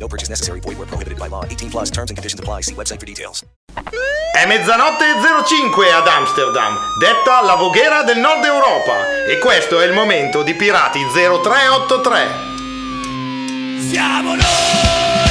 No purchase necessary. Void where prohibited by law. 18 plus terms and conditions apply. See website for details. È mezzanotte e 05 ad Amsterdam, detta la voghiera del nord Europa. E questo è il momento di Pirati 0383. Siamo noi,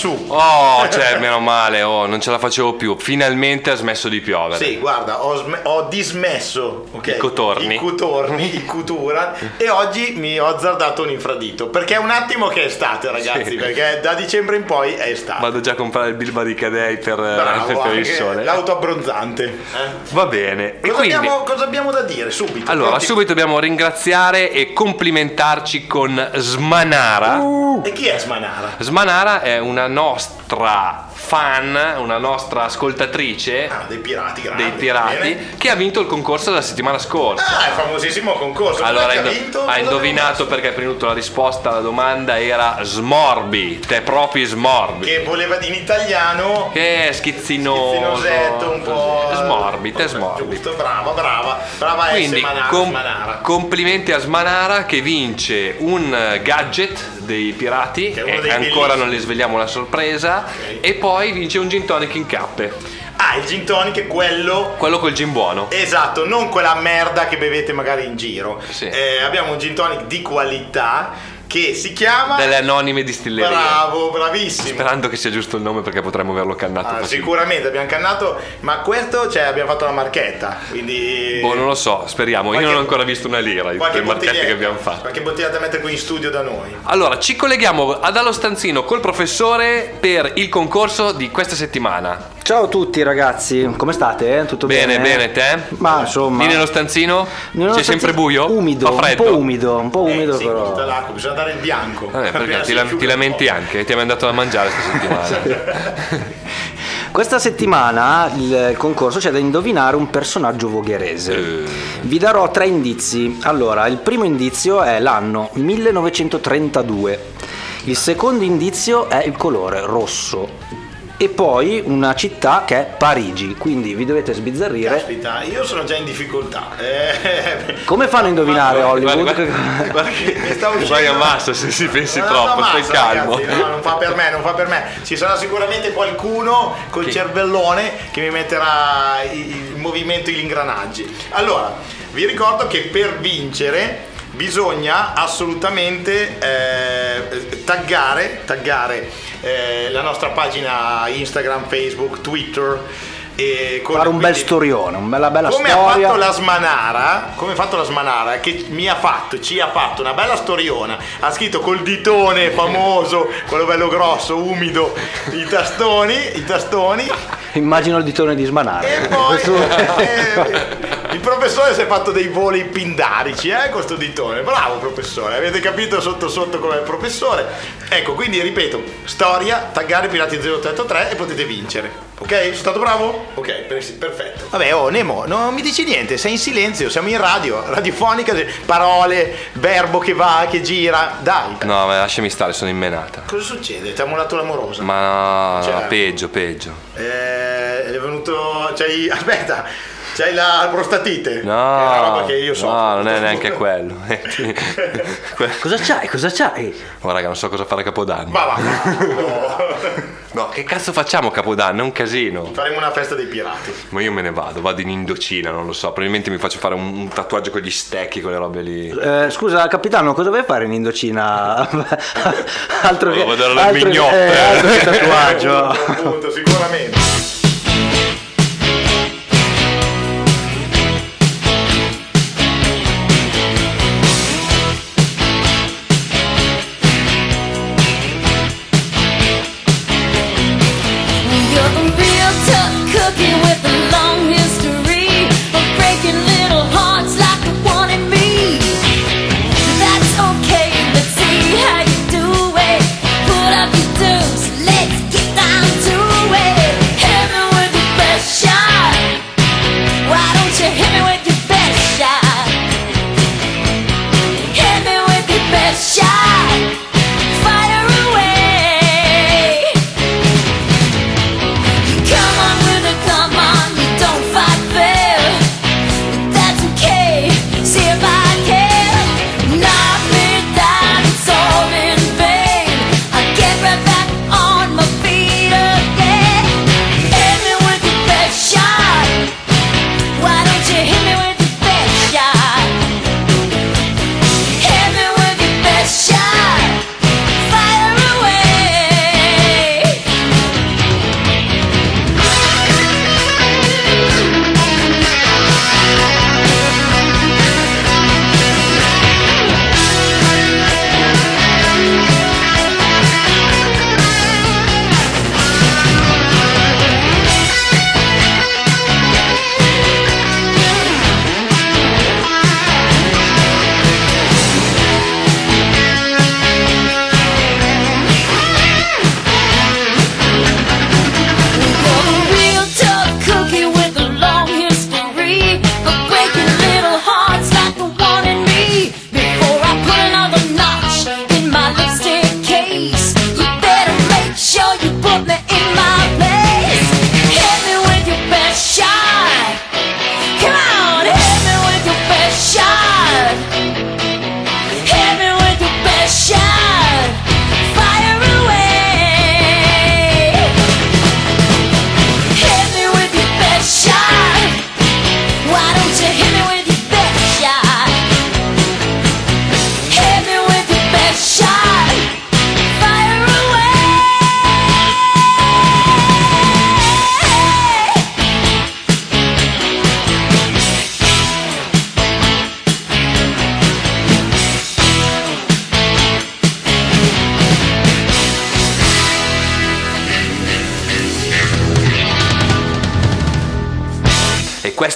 su. Oh, cioè, meno male, oh, non ce la facevo più. Finalmente ha smesso di piovere. Sì, guarda, ho, sm- ho dismesso ok, I cotorni. i cotorni, i cutura e oggi mi ho azzardato un infradito perché è un attimo che è estate, ragazzi, Sì. perché da dicembre in poi è estate. Vado già a comprare il Bilba di Cadei per, Bravo, per il sole. l'auto abbronzante. eh. Va bene. E Cosa, quindi, abbiamo, cosa abbiamo da dire subito? allora, Pronti? subito dobbiamo ringraziare e complimentarci con Smanara. E chi è Smanara? Smanara è una nostra fan, una nostra ascoltatrice Ah, dei pirati grandi. dei pirati che ha vinto il concorso della settimana scorsa. Ah, il famosissimo concorso. Allora, Cos'è ha, che indo- vinto? ha indovinato perché prima di tutto la risposta alla domanda era smorbi, te proprio smorbi. Che voleva in italiano Che è schizzinoso. Schizzinosetto, un po'. Smorbi, te smorbi. Giusto, brava, brava. Brava Quindi Manara. com- Smanara. complimenti a Smanara che vince un eh, gadget dei pirati Che è uno e dei ancora bellissimi. non le svegliamo la sorpresa Ok. e poi vince un gin tonic in cappe Ah, il gin tonic è quello. quello col gin buono Esatto, non quella merda che bevete magari in giro. Sì. Eh, abbiamo un gin tonic di qualità che si chiama. delle anonime distillerie Bravo, bravissimo. sperando che sia giusto il nome perché potremmo averlo cannato Ah, sicuramente abbiamo cannato, ma questo cioè abbiamo fatto la marchetta, quindi Boh, non lo so, speriamo. Io Qualche- non ho ancora visto una lira di tutte qualche le marchette che abbiamo fatto. Qualche bottiglia da mettere qui in studio da noi. Allora, ci colleghiamo ad allo stanzino col professore per il concorso di questa settimana. Ciao a tutti ragazzi, come state? Tutto Bene, bene? bene, te? Ma insomma... Lì nello stanzino? Nello C'è stanzino- sempre buio? Umido, Fa un freddo? po' umido, un po' umido eh, sì, però. tutta l'acqua, bisogna dare il bianco. Vabbè, perché ti, la- ti lamenti anche? Ti abbiamo dato da mangiare questa settimana. Questa settimana il concorso c'è da indovinare un personaggio vogherese. Eh. Vi darò tre indizi. Allora, il primo indizio è l'anno 1932. Il secondo indizio è il colore rosso. E poi una città che è Parigi, quindi vi dovete sbizzarrire. Caspita, io sono già in difficoltà. Eh, Come fanno a indovinare Ma- Hollywood? Guarda, guarda, guarda che Mi sta uscendo- vai a massa se si pensi No, troppo, no, stai massa, calmo. ragazzi, no, non fa per me, non fa per me. Ci sarà sicuramente qualcuno col Chi? cervellone che mi metterà in movimento gli ingranaggi. Allora, vi ricordo che per vincere bisogna assolutamente eh, taggare, taggare eh, la nostra pagina Instagram, Facebook, Twitter. E con- Fare un bel quindi- storione, una bella bella come storia. ha fatto la Smanara, come ha fatto la Smanara, che mi ha fatto, ci ha fatto una bella storiona, ha scritto col ditone famoso, quello bello grosso, umido, i tastoni, i tastoni, Immagino il ditone di smanare. e poi eh, il professore si è fatto dei voli pindarici, eh, con sto ditone, bravo professore, avete capito sotto sotto come è il professore. Ecco, quindi ripeto, storia, taggare Pirati 033 e potete vincere. Ok? Sono stato bravo? Ok, per- perfetto. Vabbè, oh Nemo, non mi dici niente, sei in silenzio, siamo in radio, radiofonica, parole, verbo che va, che gira, dai. No, ma lasciami stare, sono immenata. Cosa succede? Ti ha mollato l'amorosa? Ma no, Cioè- peggio, peggio. Eh, è venuto. C'hai. Aspetta, c'hai la prostatite. No, Che è una roba che io so. no, non è neanche quello. Que- Cosa c'hai? Cosa c'hai? Oh, raga, non so cosa fare a Capodanno. Ma va, no. No, che cazzo facciamo a Capodanno? È un casino. Faremo una festa dei pirati. Ma io me ne vado, vado in Indocina, non lo so. Probabilmente mi faccio fare un, un tatuaggio con gli stecchi, quelle robe lì. Eh, scusa, capitano, cosa a fare in Indocina? altro che, Vado a vedere le altro che- mignotte. eh, altro che tatuaggio. Appunto, sicuramente.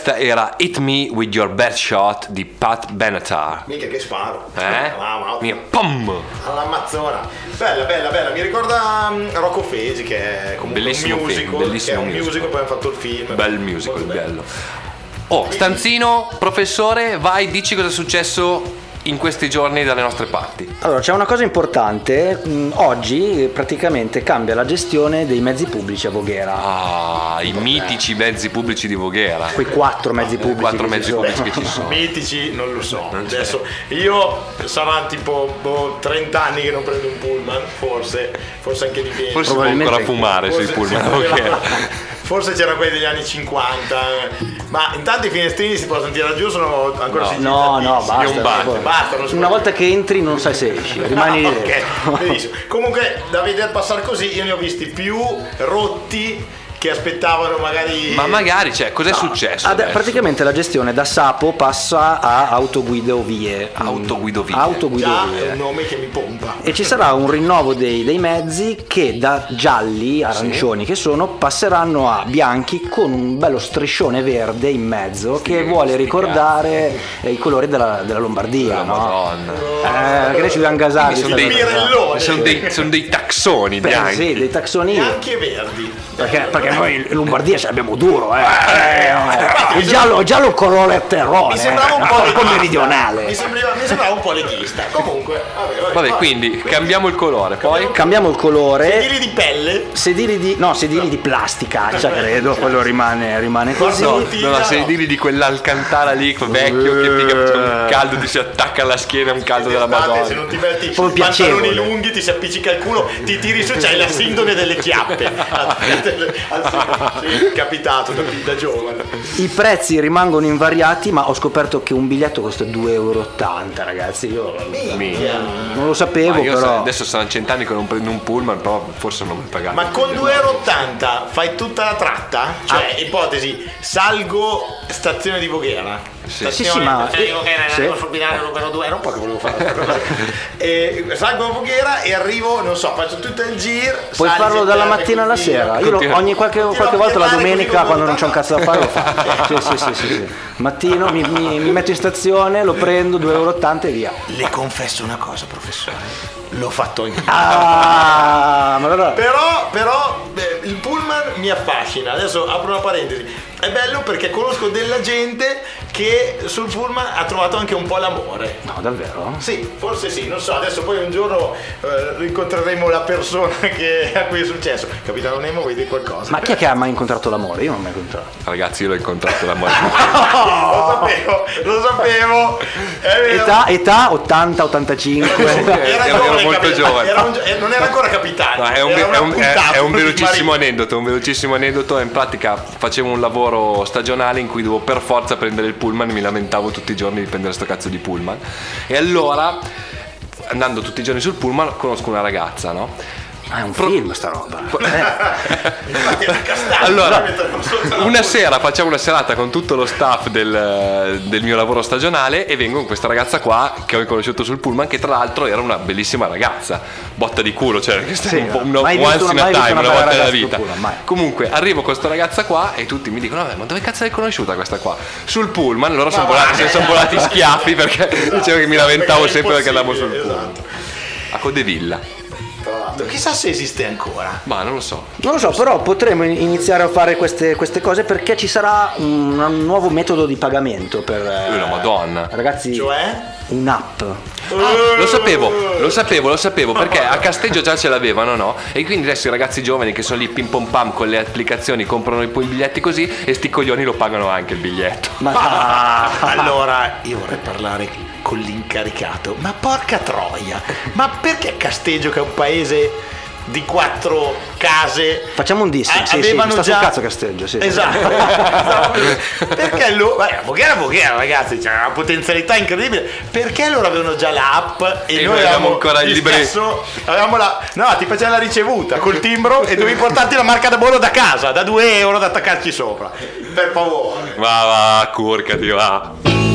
Questa era Hit Me With Your Best Shot di Pat Benatar. Mica che sparo. Eh? Mamma, Mia, pum! All'Amazzona. Bella, bella, bella. Mi ricorda mm, Rocco Fesi che è comunque Bellissimo un film, musical. bellissimo che è un musical. musical, poi hanno fatto il film. Bel musical, Molto bello. Oh, Stanzino, professore, vai, dici cosa è successo in questi giorni dalle nostre parti. Allora, c'è una cosa importante. Mm, Oggi praticamente cambia la gestione dei mezzi pubblici a Voghera. Ah, i mitici mezzi pubblici di Voghera. Quei quattro mezzi pubblici. Quattro che ci mezzi sono. pubblici che ci sono. Mitici, non lo so. Non. Adesso io saranno tipo boh, 30 anni che non prendo un pullman, forse, forse anche di meno. Forse può ancora fumare sui pullman forse c'era- Forse quelli degli anni 50, ma intanto i finestrini si possono tirare giù, sono ancora sigillati. No, no, basta. Bar. Poi- Basta, non Una volta che entri non sai se esci, rimani lì ok, dentro. benissimo. Comunque da vedere passare così io ne ho visti più rotti che aspettavano magari Ma magari, cioè, cos'è successo? Ad- praticamente la gestione da Sapo passa a autoguidovie. Autoguidovie. già è Autoguidovie. un nome che mi pompa. E ci sarà un rinnovo dei, dei mezzi che da gialli, arancioni che sono, passeranno a bianchi con un bello striscione verde in mezzo che vuole ricordare eh, i colori della, della Lombardia, La no? Madonna. Eh, perché noi ci dobbiamo gasare. Sono dei, sono dei, sono dei taxoni Beh, bianchi. sì, dei taxoni. Bianchi e verdi. Perché, perché noi in Lombardia ce l'abbiamo duro, eh. Eh, il giallo, il giallo colore terrore. Mi sembrava un eh, po' un po' leghista. meridionale. Mi sembrava, mi sembrava un po' leghista. Comunque, vabbè, vabbè, Vabbè, vabbè. quindi cambiamo il colore, poi Cambiamo il colore. Sedili di pelle. Sedili di. No, sedili di plasticaccia, credo. Quello rimane, rimane così. No, la no. sedili di quell'alcantara lì vecchio che figa un caldo ti si attacca alla schiena, un caldo della Guardate, se Madonna. non ti metti i pantaloni piacevole. lunghi, ti si appiccica il culo, ti tiri su, c'hai la sindone delle chiappe. Al- sì, è capitato da, da giovane. I prezzi rimangono invariati, ma ho scoperto che un biglietto costa 2,80 euro, ragazzi. Io Minchia. non lo sapevo, Ma io però. adesso saranno cent'anni che non prendo un pullman, però forse non mi pagare. Ma con 2,80 euro fai tutta la tratta? Cioè, ipotesi, salgo stazione di Voghera. Sì. Sì, sì, ma- di Voghera, sì. sul binario numero 2, era un po' che volevo fare. questa cosa. e salgo a Voghera e arrivo, non so, faccio tutto il giro. Puoi sali, farlo dalla mattina alla sera. Io lo- ogni qualche, qualche volta la domenica, quando non c'è un cazzo da fare, lo faccio. Sì, sì, sì, sì, sì. Mattino mi, mi- mi metto in stazione, lo prendo, 2,80 euro e via. Le confesso una cosa, professore. L'ho fatto io. Ah, ma allora. Però, però eh, il pullman mi affascina. Adesso apro una parentesi. È bello perché conosco della gente che sul pullman ha trovato anche un po' l'amore. No, davvero? Sì, forse sì, non so, adesso poi un giorno eh, rincontreremo la persona che- a cui è successo. Capitano Nemo, vuoi dire qualcosa? Ma chi è che ha mai incontrato l'amore? Io non ho mai incontrato. Ragazzi, io l'ho incontrato la morte. lo sapevo, lo sapevo. Età, età 80-85. Era, Ero giovane, molto giovane. era un eh, non era ancora capitano. No, è, un, è un- è- è un velocissimo aneddoto, un velocissimo aneddoto. In pratica facevo un lavoro stagionale in cui dovevo per forza prendere il pullman mi lamentavo tutti i giorni di prendere sto cazzo di pullman. E allora, andando tutti i giorni sul pullman, conosco una ragazza, no? Ah, è un film sta roba. Allora, una sera facciamo una serata con tutto lo staff del, del mio lavoro stagionale e vengo con questa ragazza qua che ho conosciuto sul pullman che tra l'altro era una bellissima ragazza. Botta di culo cioè questa Sì, è un po' una mai once visto in a time una una volta nella vita. pullman, mai. comunque arrivo con questa ragazza qua e tutti mi dicono ma dove cazzo l'hai conosciuta questa qua? Sul pullman loro sono volati, eh, sono volati schiaffi perché dicevo che mi lamentavo sempre perché andavo sul pullman. esatto. a Codevilla. Tra l'altro, Chissà se esiste ancora. ma non lo so Non lo so, però potremo in- iniziare a fare queste, queste cose perché ci sarà un, un nuovo metodo di pagamento per... eh, la Madonna. Ragazzi, Cioè? un'app. Ah, lo sapevo, lo sapevo, lo sapevo perché a Casteggio già ce l'avevano, no? E quindi adesso i ragazzi giovani che sono lì pim pom pam con le applicazioni comprano i biglietti così e sti coglioni lo pagano anche il biglietto. Ma Ah, allora io vorrei parlare con l'incaricato. Ma porca troia! Ma perché Casteggio, che è un paese di quattro case. Facciamo un dissing, a- sì, sì, avevano sta sul già... cazzo Casteggio, sì, sì. Esatto. perché loro. Vabbè, Voghera, Voghera, ragazzi, c'è una potenzialità incredibile. Perché loro avevano già l'app e, E noi noi avevamo ancora il stesso, avevamo la. No, ti facevano la ricevuta col timbro e dovevi portarti la marca da bollo da casa, da 2 euro da attaccarci sopra. Per favore. Va, va, curcati, va.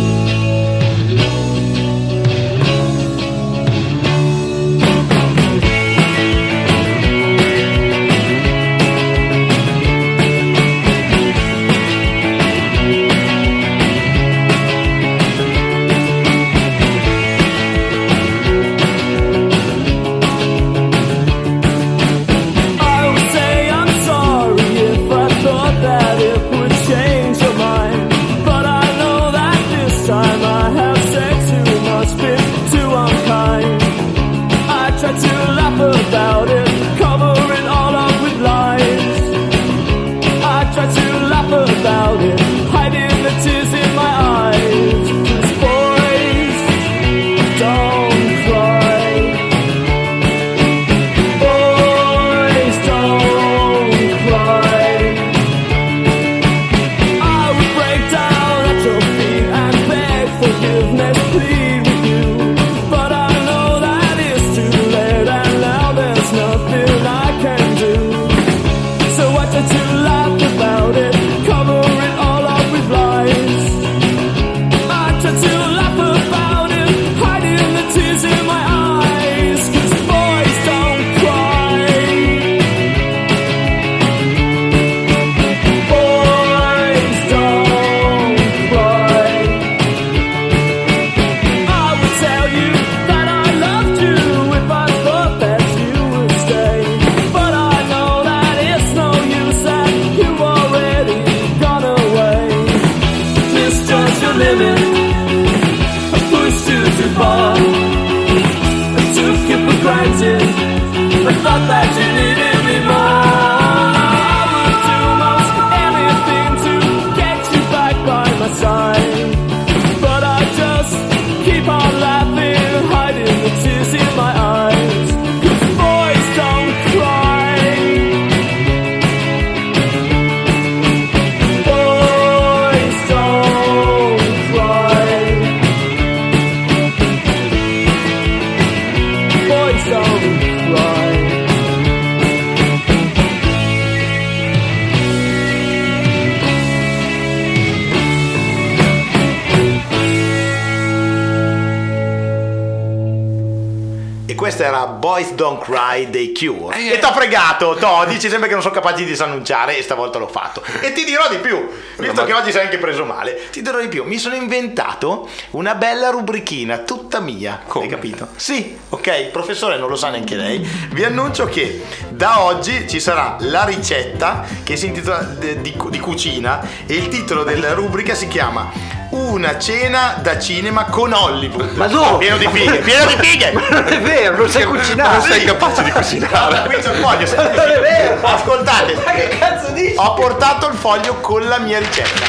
Don't Cry dei Cure. Eh, e eh. t'ho fregato, to, dici sempre che non sono capaci di disannunciare e stavolta l'ho fatto. E ti dirò di più, visto che oggi sei anche preso male, ti dirò di più. Mi sono inventato una bella rubrichina, tutta mia. Come? Hai capito? Sì, ok, professore non lo sa neanche lei. Vi annuncio che da oggi ci sarà la ricetta che si intitola de- di, di cucina e il titolo della rubrica si chiama Una cena da cinema con Hollywood. Ma dove? Pieno di fighe, pieno di fighe! Non è vero, non sai cucinare. Non sei capace di cucinare. Qui c'è il foglio. se- è vero. Ascoltate. Ma che cazzo dici? Ho portato il foglio con la mia ricetta.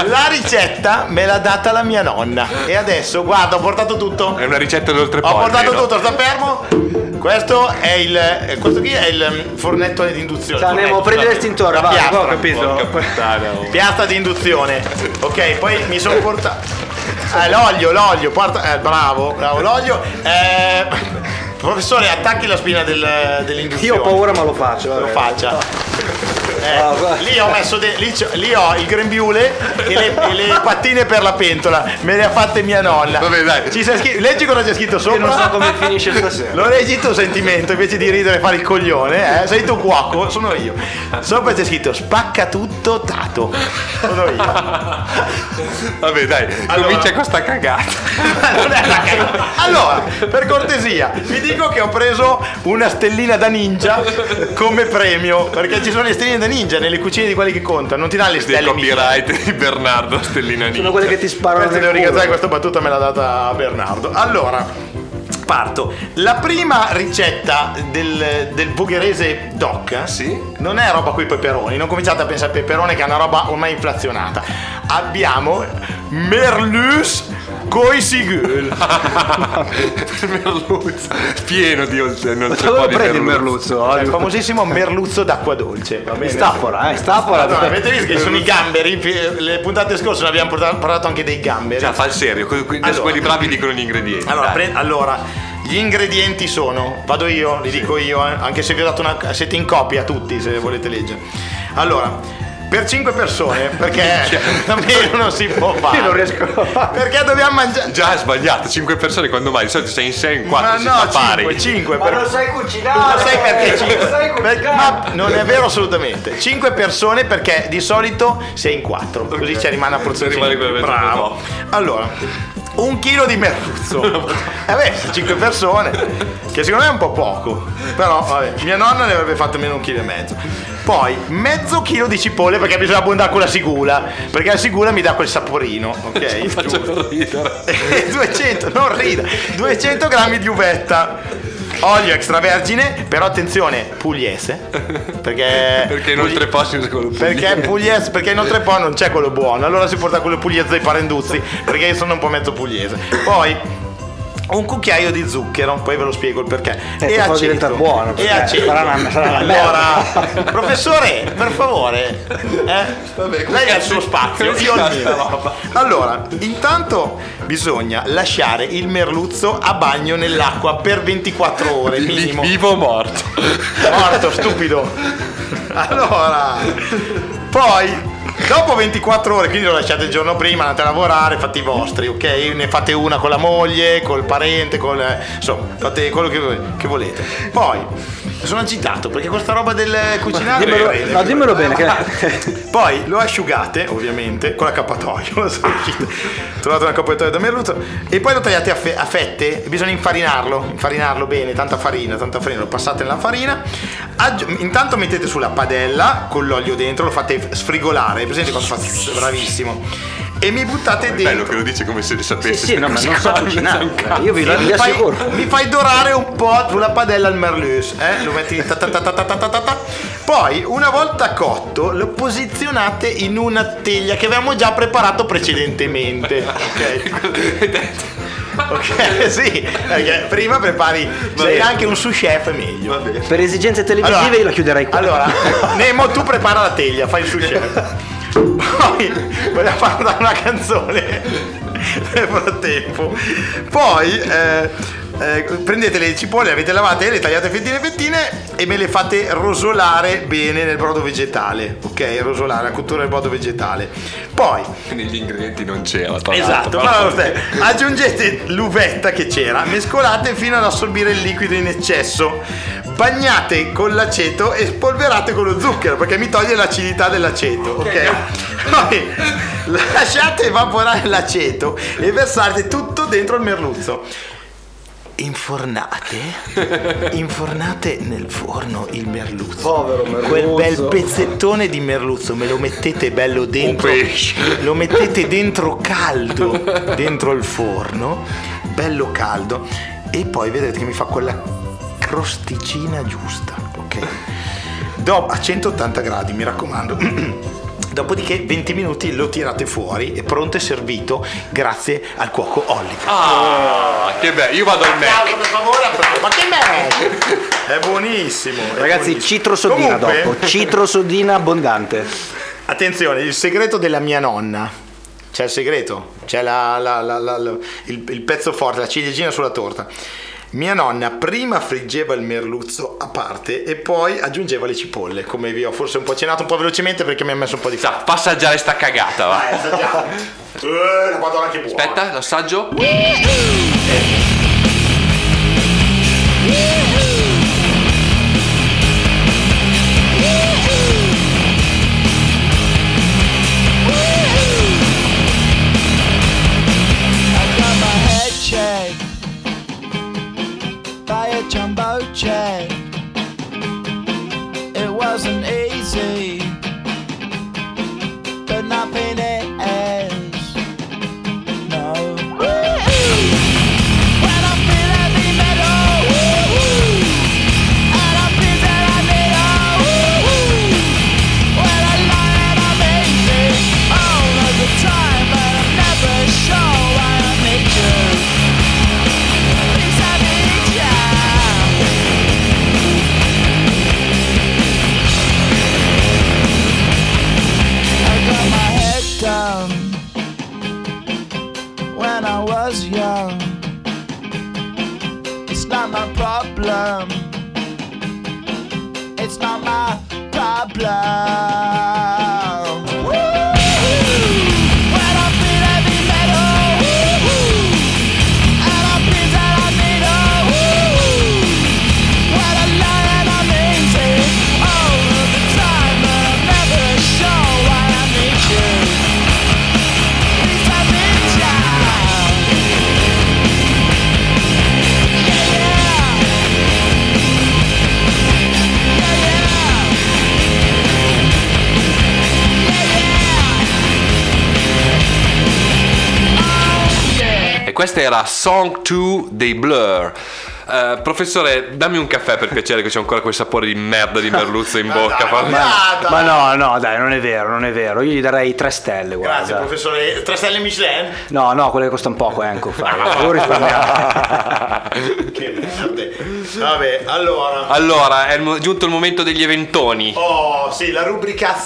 La ricetta me l'ha data la mia nonna. E adesso, guarda, ho portato tutto. È una ricetta Ho d'oltrepolvere. portato no? tutto, sta fermo. Questo è il. Questo qui è il mm, fornetto di induzione. Cioè, andiamo a prendere l'estintore, vai, piastra. ho capito. Puttana, oh. Piastra di induzione. Ok, poi mi sono portato. Eh, l'olio, l'olio, porta. Eh, bravo, bravo, l'olio. Eh, professore, attacchi la spina del, dell'induzione. Io ho paura ma lo faccio. lo vabbè. faccia. Eh, Ah, lì ho messo de- lì, c'ho- lì ho il grembiule e le, e le pattine per la pentola. Me le ha fatte mia nonna. Vabbè, dai. Ci sei scritto- leggi cosa c'è scritto Io sopra. non so come finisce stasera. Lo leggi il tuo sentimento invece di ridere e fare il coglione, eh? Sei tu cuoco, sono io. Sopra c'è scritto spacca tutto tato. Sono io. Vabbè, dai, Allora. comincia con sta cagata. Non è una cagata. Allora, per cortesia, vi dico che ho preso una stellina da ninja come premio. Perché ci sono le stelline da ninja nelle cucine di quelli che contano. Non ti danno le Del stelle Michelin. copyright di Bernardo Stellina Sono Nino. quelle che ti sparano Questa nel devo ringraziare, questa battuta me l'ha data Bernardo. Allora, parto. La prima ricetta del, del bugherese doc Sì? non è roba con i peperoni, non cominciate a pensare al peperone che è una roba ormai inflazionata. Abbiamo merlus coi sigul. Merluzzo. Pieno di oltre, non c'è Dove prendi il merluzzo. Cioè, il famosissimo merluzzo d'acqua dolce. Va bene? Stafora, eh, stafora. Allora, avete visto che sono i gamberi? Le puntate scorse ne abbiamo portato- parlato anche dei gamberi. Cioè, fa il serio, adesso Allora. quelli bravi dicono gli ingredienti. Allora, pre- allora, gli ingredienti sono, vado io, li dico io, eh, anche se vi ho dato una. siete in copia tutti se volete leggere. Allora. Per 5 persone, perché a meno non si può fare. Io non riesco a fare. Perché dobbiamo mangiare. Già è sbagliato, 5 persone quando mai? Di solito sei in 6 in 4 Ma si no, fa pari. 5, 5 Ma non sai cucinare. Non sai perché Non 5? sai cucinare. ma non è vero assolutamente. 5 persone perché di solito sei in 4. Così ci rimane a porzione. Rimane Bravo. Allora, un chilo di merluzzo. Eh beh, 5 persone. Che secondo me è un po' poco. Però, vabbè, mia nonna ne avrebbe fatto meno un chilo e mezzo. Poi, mezzo chilo di cipolle perché bisogna abbondare con la sigula. Perché la sigula mi dà quel saporino, ok? Faccio ridere. E 200, non rida, 200 grammi di uvetta. Olio extravergine, però attenzione, pugliese. Perché. Perché in oltrepo si usa quello Perché pugliese, perché in oltrepo non c'è quello buono, allora si porta quello pugliese dei parenduzzi, perché io sono un po' mezzo pugliese. Poi un cucchiaio di zucchero, poi ve lo spiego il perché. Eh, per farlo diventare buono, E aceto. sarà una- sarà una allora, professore, per favore, eh? Vabbè, lei ha il suo spazio, io ho il mio. Allora, intanto bisogna lasciare il merluzzo a bagno nell'acqua per 24 ore minimo. Vivo o morto? Morto, stupido. Allora, poi Dopo 24 ore, quindi lo lasciate il giorno prima, andate a lavorare, fate i vostri, ok? Ne fate una con la moglie, col parente, col. insomma, fate quello che volete. Poi sono agitato perché questa roba del cucinare. Dimmelo- mi rende- no, dimmelo bene, che- Poi lo asciugate, ovviamente, con l'accappatoio. Trovate un accappatoio da merluzzo. E poi lo tagliate a, fe- a fette. Bisogna infarinarlo. Infarinarlo bene, tanta farina, tanta farina. Lo passate nella farina. Aggi- intanto mettete sulla padella con l'olio dentro, lo fate sfrigolare. Presente quando fa bravissimo e mi buttate oh, dentro. È bello che lo dice come se lo sapesse. Sì, sì, no, ma non so cucinare. Io vi, vi assicuro. Mi fai dorare un po' sulla padella al merlus, eh? Lo metti ta ta. Poi, una volta cotto, lo posizionate in una teglia che avevamo già preparato precedentemente. Ok. Ok, sì, perché prima prepari, se cioè, anche un sous chef è meglio. Per esigenze televisive allora, io la chiuderei qua. Allora, Nemo tu prepara la teglia, fai il sous chef. Poi vogliamo fare una canzone nel frattempo. Poi eh, eh, prendete le cipolle, le avete lavate, le tagliate fettine fettine e me le fate rosolare bene nel brodo vegetale. Ok, rosolare, la cottura del brodo vegetale. Poi Negli ingredienti non c'era. tra Esatto, l'altro, ma lo aggiungete l'uvetta che c'era, mescolate fino ad assorbire il liquido in eccesso, bagnate con l'aceto e spolverate con lo zucchero perché mi toglie l'acidità dell'aceto, ok? Poi lasciate evaporare l'aceto e versate tutto dentro il merluzzo. Infornate, infornate nel forno il merluzzo. Povero merluzzo. Quel bel pezzettone di merluzzo me lo mettete bello dentro. Lo mettete dentro caldo, dentro il forno, bello caldo. E poi vedete che mi fa quella crosticina giusta, ok? Dopo, a 180 gradi, mi raccomando. Dopodiché 20 minuti lo tirate fuori, è pronto e servito grazie al cuoco Oliver. Ah, che bello. Io vado al Mac. per favore, applauso. Ma che me? È buonissimo. è Ragazzi, buonissimo. citrosodina Comunque, dopo. Citrosodina abbondante. Attenzione, il segreto della mia nonna. C'è il segreto, c'è la- la- la- la- la- il, il pezzo forte, la ciliegina sulla torta. Mia nonna prima friggeva il merluzzo a parte e poi aggiungeva le cipolle, come vi ho forse un po' accennato un po' velocemente perché mi ha messo un po' di Sa, fa assaggiare sta cagata, va. Vai, assaggiamo. Eh, la madonna che buona. Aspetta, l'assaggio. I questa era Song 2 dei Blur. Eh, professore, dammi un caffè per piacere che c'è ancora quel sapore di merda di merluzzo in bocca. dai, Fa- ma- Ma no, no, dai, non è vero, non è vero. Io gli darei tre stelle, guarda. Grazie professore. Tre stelle Michelin? No, no, quelle costano poco, fai. Devo risparmiare. Che merde. Vabbè, allora. Allora, è giunto il momento degli eventoni. Oh, sì, la rubrica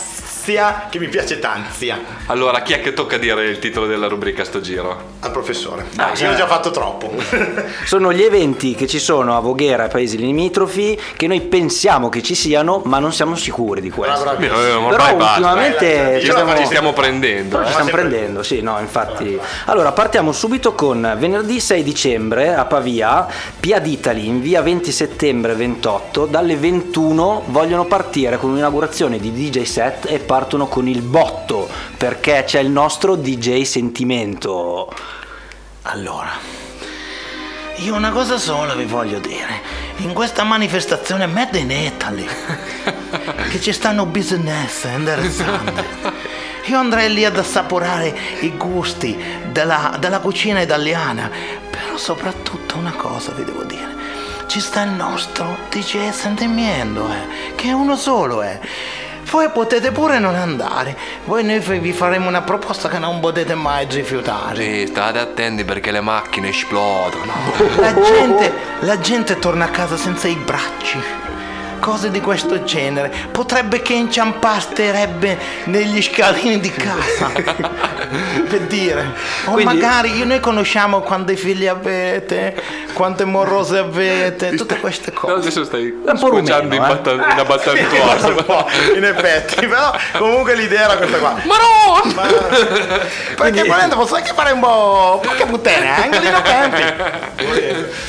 Tanzia, che mi piace Tanzia. Allora, chi è che tocca dire il titolo della rubrica sto giro? Al professore. Dai, io ho già fatto troppo. Sono gli eventi che ci sono a Voghera e paesi limitrofi che noi pensiamo che ci siano, ma non siamo sicuri di questo. Bravo, bravo. Eh, ormai Però basta. ultimamente ci stiamo, Ci stiamo prendendo. Però ci eh. stiamo prendendo, sì, no, infatti. Allora, partiamo subito con venerdì 6 dicembre a Pavia, Pia d'Italy, in via 20 settembre 28, dalle 21 vogliono partire con un'inaugurazione di DJ set e partono con il botto, perché c'è il nostro DJ sentimento. Allora, io una cosa sola vi voglio dire. In questa manifestazione Made in Italy, che ci stanno business interessanti, io andrei lì ad assaporare i gusti della, della cucina italiana. Però soprattutto una cosa vi devo dire. Ci sta il nostro DJ Sentimento, eh, che è uno solo, eh. Voi potete pure non andare. Voi noi vi faremo una proposta che non potete mai rifiutare. Sì, state attenti perché le macchine esplodono. La gente, la gente torna a casa senza i bracci. Cose di questo genere. Potrebbe che inciampasterebbe negli scalini di casa. per dire. O Quindi- magari noi conosciamo quanti figli avete, quante morrose avete, tutte queste No, cose. adesso stai un po' in, eh. batta- in una Un battantuosa. in effetti, però comunque l'idea era questa qua. Marò! Perché volendo posso anche fare un po'. Porca puttana, Angelino Campi.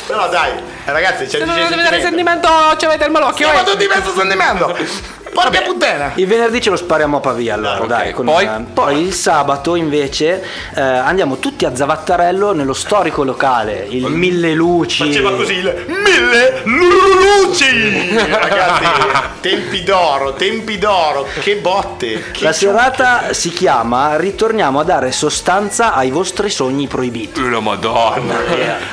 Però dai, eh, ragazzi, c'è il DJ sentimento. ci avete il malocchio. Siamo tutti verso sentimento. Porca puttana. Il venerdì ce lo spariamo a Pavia allora, ok. dai. con- Poi? eh, poi il sabato invece eh, andiamo tutti a Zavattarello nello storico locale, il Mille Luci. Faceva così il mille luci. Ragazzi, tempi d'oro, tempi d'oro, che botte. Che La serata si chiama Ritorniamo a dare sostanza ai vostri sogni proibiti. La madonna.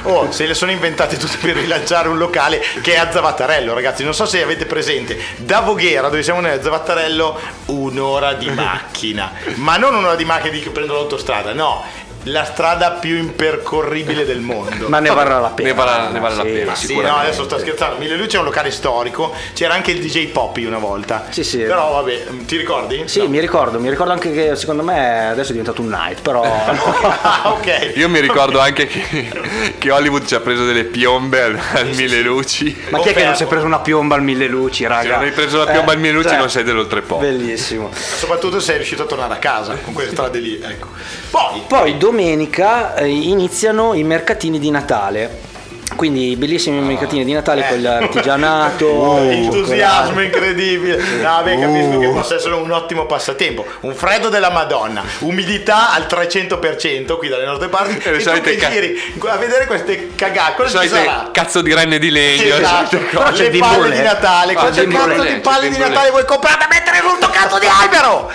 Oh, se le sono inventate tutte per rilanciare un locale che è a Zavattarello, ragazzi. Non so se avete presente. Da Voghera, dove siamo noi a Zavattarello, un'ora di macchina. Ma non un'ora di macchina di che prendo l'autostrada, no. La strada più impercorribile del mondo. Ma ne varrà la pena. Ne vale, ne la Sì, pena, Sì, no, adesso sto scherzando. Mille Luci è un locale storico. C'era anche il DJ Poppy una volta. Sì, sì. Però vabbè, ti ricordi? Sì, No. mi ricordo, mi ricordo anche che secondo me adesso è diventato un night, però Ah, ok. Io mi ricordo anche che, che Hollywood ci ha preso delle piombe al, al mille luci. Ma chi è che non si è preso una piomba al mille luci, raga? Se non hai preso la piomba al mille luci cioè, non sei dell'oltrepo. Bellissimo. Soprattutto se sei riuscito a tornare a casa con quelle strade lì, ecco. Poi, Poi domenica eh, iniziano i mercatini di Natale. Quindi bellissimi mercatini di Natale con l'artigianato. Oh, con entusiasmo incredibile. No, beh, capisco che possa essere un ottimo passatempo. Un freddo della Madonna, umidità al 300% qui dalle nostre parti. E le E tu solite che ca- giri a vedere queste cagate. Cosa ci sarà? cazzo di renne di legno. le Esatto. cose. c'è il le palle di Natale, Ah, quante cazzo di palle di Natale vuoi comprare da mettere sul tuo cazzo di albero?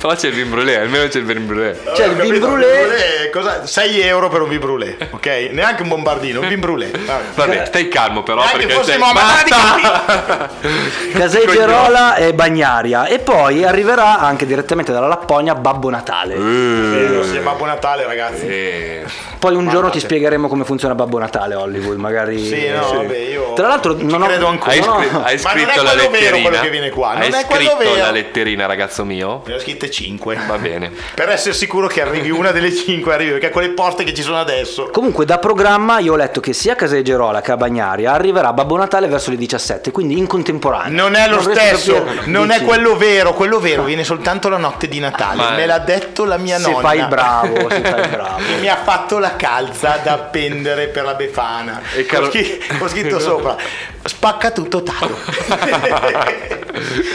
Però c'è il vin brûlé, almeno c'è il vin brûlé. C'è il Ho capito, vin brûlé. brûlé, cosa? 6 euro per un vin brûlé, ok? Neanche un bombardino, un vin brûlé. Vabbè. Vabbè, stai calmo però Neanche perché fossimo sei... Basta! Caseggerola e Bagnaria. E poi arriverà anche direttamente dalla Lapponia Babbo Natale. Vero, sì, Babbo Natale, ragazzi. Eh, Poi un giorno ti spiegheremo come funziona Babbo Natale Hollywood, magari. Sì, no, vabbè, io Tra l'altro non ho- credo ancora. Hai, No, no. scri- hai Ma non è scritto la quello vero letterina? quello che viene qua, non hai è quello scritto vero. la letterina, ragazzo mio? Ne ho scritte 5. Va bene. Per essere sicuro che arrivi una delle 5 arrivi, perché quelle poste che ci sono adesso. Comunque da programma io ho letto che sia a Caseggerola che a Bagnaria arriverà Babbo Natale verso le 17, quindi in contemporanea. Non è lo a stesso, capire. non è Dici, quello vero, quello vero viene soltanto la notte di Natale. Ma- Me l'ha detto la mia Se nonna. fai il bravo, se fai il bravo. Che mi ha fatto la calza da appendere per la Befana. E caro- Ho, scri- ho scritto sopra spacca tutto talo.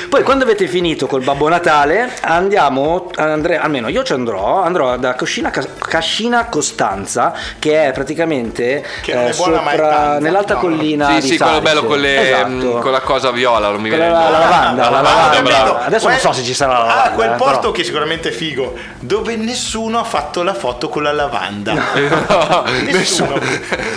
Poi quando avete finito col Babbo Natale andiamo, andre- almeno io ci andrò, andrò da Cascina, Cascina Costanza che è praticamente Che eh, sopra, nell'alta No, collina Sì, di sì, quello Salice. bello con, le, Esatto. mh, con la cosa viola, non mi viene la, la lavanda, la La lavanda. Adesso non so se ci sarà la lavanda. Ah, quel eh, posto però- che sicuramente è figo, dove nessuno ha fatto la foto con la lavanda. No, Nessuno,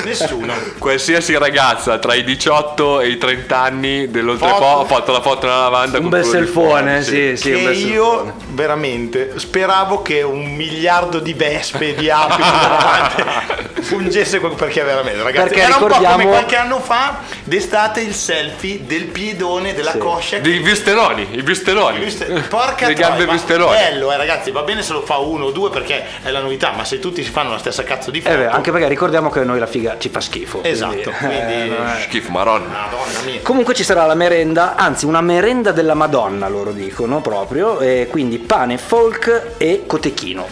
nessuno. Qualsiasi ragazza tra i 18 e i 30 anni dell'oltrepo, ho fatto la foto nella lavanda Un con bel selfone, sì, sì, un che bel io selfone. veramente speravo che un miliardo di vespe di api fungesse perché veramente ragazzi Perché era un po' ricordiamo- come qualche anno fa d'estate il selfie del piedone della Sì. coscia Dei visteroni, i visteroni. Viste- Porca Le gambe visteroni. bello eh ragazzi va bene se lo fa uno o due perché è la novità ma se tutti si fanno la stessa cazzo di Eh foto beh, anche perché ricordiamo che noi la figa ci fa schifo. esatto quindi eh, non è- Schifo, maronna. Madonna mia Comunque ci sarà la merenda, anzi una merenda della Madonna loro dicono proprio, e quindi pane, folk e cotechino.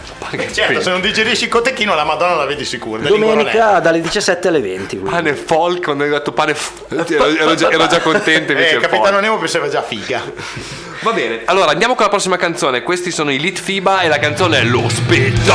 certo se non digerisci il cotechino la madonna la vedi sicura. Domenica dalle 17 alle 20. quindi. Pane folk, quando hai detto pane f- ero, ero già, ero già contento invece eh, Capitano folk. Nemo pensava già figa Va bene, allora andiamo con la prossima canzone. Questi sono i Lit Fiba e la canzone è Lo spettacolo.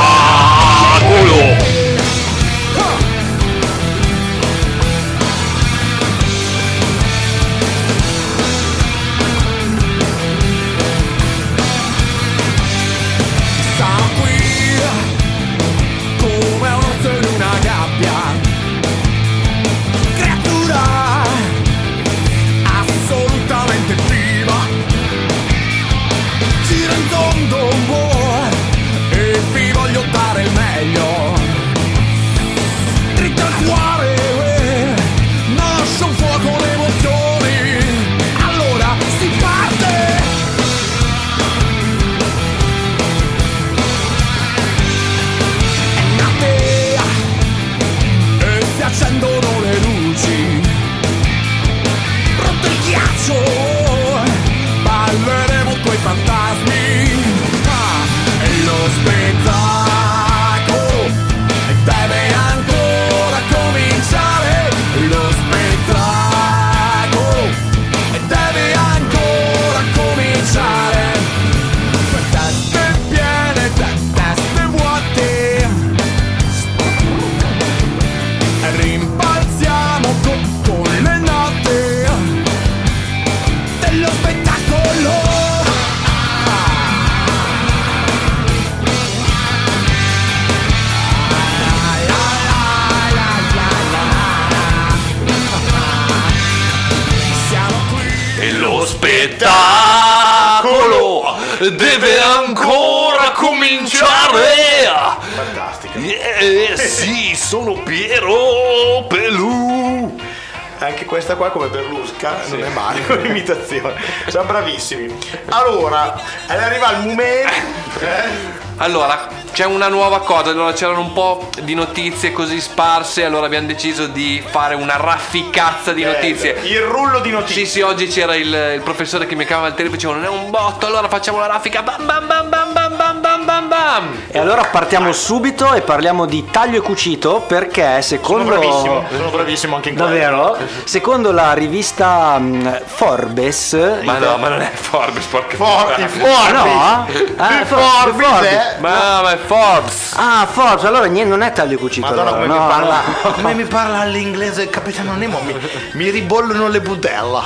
Questa qua come Berlusca non è male come imitazione. Siamo bravissimi. Allora, arriva il momento. eh? Allora, c'è una nuova cosa, allora c'erano un po' di notizie così sparse, allora abbiamo deciso di fare una rafficazza di notizie. Il rullo di notizie. Sì, sì, oggi c'era il, il professore che mi chiamava al telefono e diceva non è un botto, allora facciamo la raffica. Bam bam bam bam bam bam bam bam bam. E allora partiamo subito e parliamo di taglio e cucito perché Sono secondo... bravissimo, sono bravissimo anche in quello. Davvero? Secondo la rivista mm, Forbes... Ma no, ma non è Forbes, porca For- puttana. Forbes. No? Ah, il For- Forbes, Forbes. eh? Ma, ma è Forbes. Ah, Forbes, allora niente, non è taglio e cucito. Madonna allora, come, no, mi parla, no. come mi parla all'inglese il capitano Nemo mi, mi ribollono le budella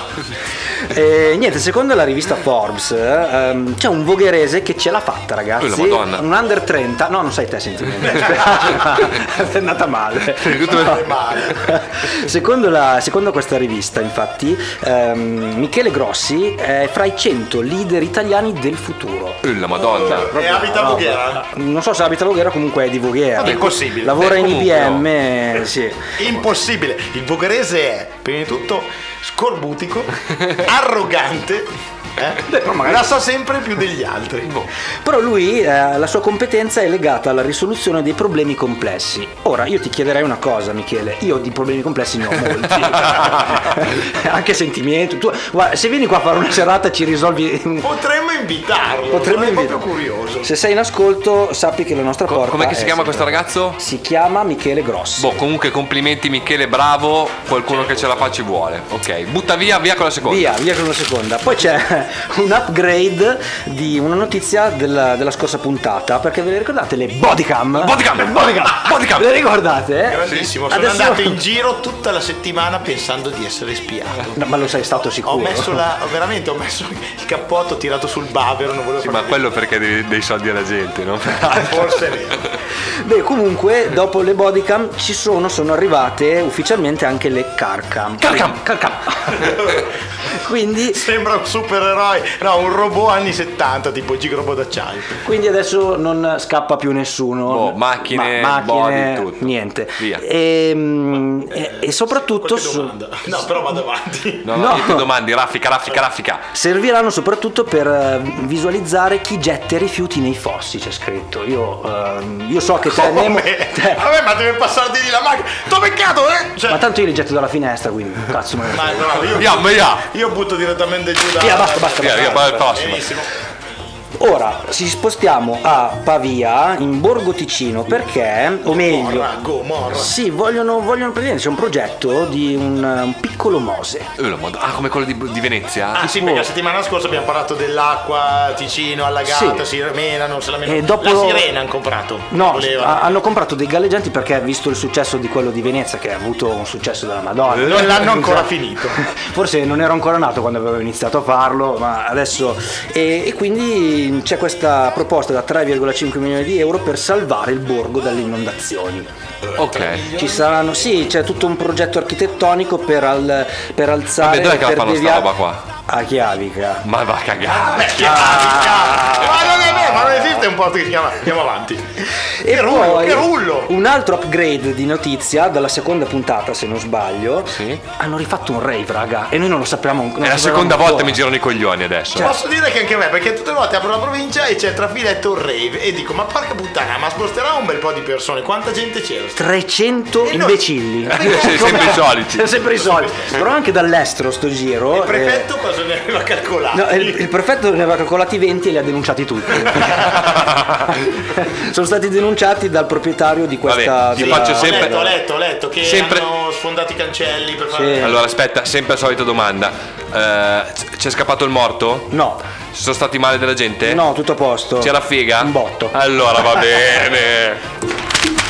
Eh, niente, secondo la rivista Forbes ehm, c'è un vogherese che ce l'ha fatta, ragazzi. Oh, la Madonna. Un under 30. No, non sai te sentimenti. è andata male. secondo, la- secondo questa rivista, infatti, ehm, Michele Grossi è fra i 100 leader italiani del futuro. Eh, La madonna. e abita a Voghera Non so se abita a Voghera, comunque è di Voghera. Vabbè, impossibile. Lavora Eh, in comunque, IBM, eh, sì. impossibile il vogherese è prima di tutto scorbutico arrogante eh? la sa sempre più degli altri Però lui, eh, la sua competenza è legata alla risoluzione dei problemi complessi. Ora, io ti chiederei una cosa, Michele. Io di problemi complessi ne ho molti. Anche sentimenti. Tu, guarda, se vieni qua a fare una serata ci risolvi... potremmo invitarlo Potremmo sono invitare. proprio curioso Se sei in ascolto, sappi che la nostra porta... Com'è che si chiama sempre- questo ragazzo? Si chiama Michele Grossi. Boh, comunque complimenti Michele, bravo, qualcuno che ce la fa ci vuole. Ok, butta via, via con la seconda. Via, via con una seconda. Poi c'è un upgrade di una notizia della, della scorsa puntata, perché ve le ricordate le bodycam? Bodycam! Bodycam! Bodycam! Ve le ricordate? grandissimo sono Adesso- andato in giro tutta la settimana pensando di essere spiato No, ma lo sei stato ho sicuro? messo la veramente ho messo il cappotto tirato sul bavero non volevo Sì, ma quello perché dei, dei soldi alla gente, no? forse è vero Beh, comunque, dopo le bodycam ci sono, sono arrivate ufficialmente anche le carcam. Carcam! Carcam! quindi, Sembra un supereroe, no, un robot anni 70, tipo Gigrobo d'acciaio. quindi adesso non scappa più nessuno. Boh, macchine, macchine, body, tutto. niente. Via. E, e- e soprattutto su-. No, però vado avanti. No, no, No. ti domandi, raffica, raffica, raffica. serviranno soprattutto per eh, visualizzare chi getta i rifiuti nei fossi, c'è scritto. Io, ehm, io so che te? Nemo- te- Vabbè, ma deve passare di lì la macchina. T'ho beccato, eh? Cioè, ma tanto io li getto dalla finestra, quindi cazzo ma frega. no, io, Via, via. io butto direttamente giù da... Via, basta, basta, Via, via, vai al prossimo. Benissimo. Ora ci spostiamo a Pavia, in Borgo Ticino, perché, o meglio, Morra, go, morra. sì, vogliono, vogliono praticamente c'è un progetto di un, un piccolo Mose. Eh, Ah, come quello di, di Venezia? Ah sì, perché la settimana scorsa abbiamo parlato dell'acqua Ticino allagata, Sì. si menano, se la menano. E dopo- La sirena hanno comprato. No, Voleva. ha- hanno comprato dei galleggianti perché visto il successo di quello di Venezia, che ha avuto un successo della Madonna. Non l'hanno ancora finito. Forse non ero ancora nato quando avevo iniziato a farlo, ma adesso. E, e quindi c'è questa proposta da 3,5 milioni di euro per salvare il borgo dalle inondazioni. Ok. Ci saranno, sì, c'è tutto un progetto architettonico per, al- per alzare. Vabbè, dov'è che la per sta deviare- roba qua? A Chiavica. Ma va a cagare. Beh, chiaro, ma non è vero, ma non esiste un posto che si chiama. Andiamo avanti. E che rullo, poi che rullo! Un altro upgrade di notizia dalla seconda puntata, se non sbaglio. Sì. Hanno rifatto un rave, raga. E noi non lo sappiamo non È la seconda volta ancora. mi girano i coglioni adesso. Posso dire che anche a me, perché tutte le volte apro la provincia e c'è tra filetto un rave e dico, ma porca puttana, ma sposterà un bel po' di persone, quanta gente c'era? 300 E noi- imbecilli. Sei sempre i soliti. Sempre i soliti. Però anche dall'estero sto giro. Il eh, prefetto cosa ne aveva calcolato? No, il, il prefetto ne aveva calcolati 20 e li ha denunciati tutti. Sono stati denunciati dal proprietario di questa. Vabbè, ti della- faccio Ho sempre- letto, ho letto, ho letto che sempre- hanno sfondato i cancelli per fare... Sì. Allora, aspetta, sempre la solita domanda. C- c'è scappato il morto? No, Ci sono stati male della gente? no, tutto a posto. C'era figa? Un botto. Allora va bene.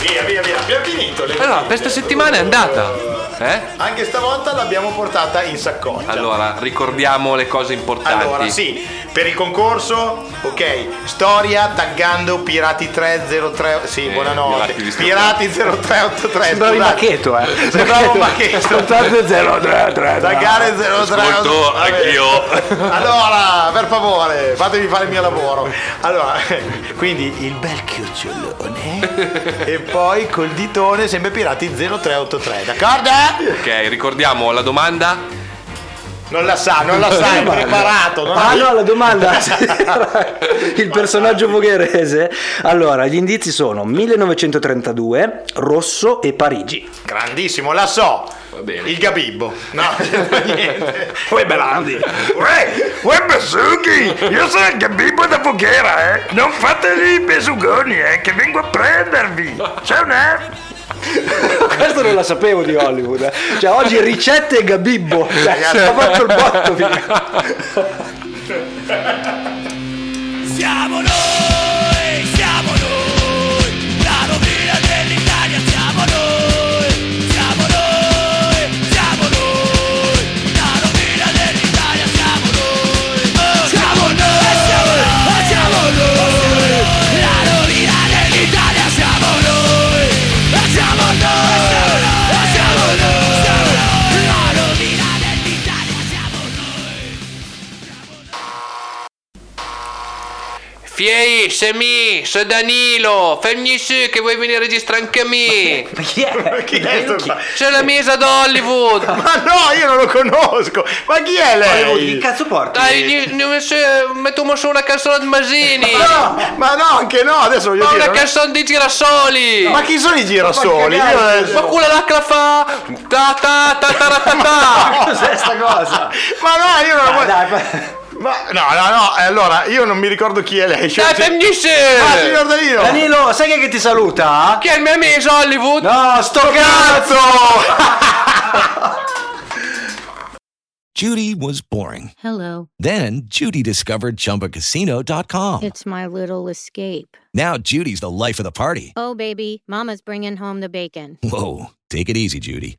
Via, via, via, abbiamo finito. le Allora, questa settimana è andata. Eh? Anche stavolta l'abbiamo portata in saccoccia. Allora, ricordiamo le cose importanti. Allora, sì, per il concorso, ok, storia taggando Pirati 303, sì, Eh, buonanotte. Pirati di sto- Pirati 0383. Sembrava il scusate. bacchetto, eh. Sembrava un bacchetto. Ascoltate 033. Taggare 03. Ascolto Vabbè. anch'io. Allora, per favore, fatemi fare il mio lavoro. Allora, quindi il bel chiocciolone e poi col ditone sempre Pirati 0383, d'accordo? Ok, ricordiamo la domanda. Non la sa, non la sa, è preparato. non Ah no, la domanda il personaggio vogherese. Allora, gli indizi sono 1932, Rosso e Parigi. Grandissimo, la so. Va bene. Il Gabibbo. No, niente. Uè Belandi. Uè, uè Besughi, io sono il Gabibbo da Voghera, eh. Non fateli i besugoni, eh, che vengo a prendervi. C'è un eh? Questo non la sapevo di Hollywood. eh. Cioè, oggi ricette e Gabibbo. Cioè, ha fatto il botto. Siamo noi, Fiei, sei me, sei Danilo, fammi su che vuoi venire a registrare anche a me. Ma chi è? Chi è sto qua? C'è la mesa d'Hollywood. Ma no, io non lo conosco. Ma chi è Hollywood, Che lei? cazzo porti? Dai, mettiamo su una canzone di Masini. No, ma no, anche no, adesso voglio Ma dire. una non è- canzone di girasoli. Ma chi sono i girasoli? cagare, Io- Ma quella la fa ta ta ta ta ta ta ta. Cos'è sta cosa? Ma no, io non lo Dai, voglio. Ma no, no, no, allora io non mi ricordo chi è lei. Cioè, Dai, cioè- fammi su. Ah, signor Danilo! Danilo, sai chi è che ti saluta? Che è il mio amico Hollywood? No, sto Cazzo! Judy was boring. Hello. Then Judy discovered ChumbaCasino.com. It's my little escape. Now Judy's the life of the party. Oh, baby, Mama's bringing home the bacon. Whoa, take it easy, Judy.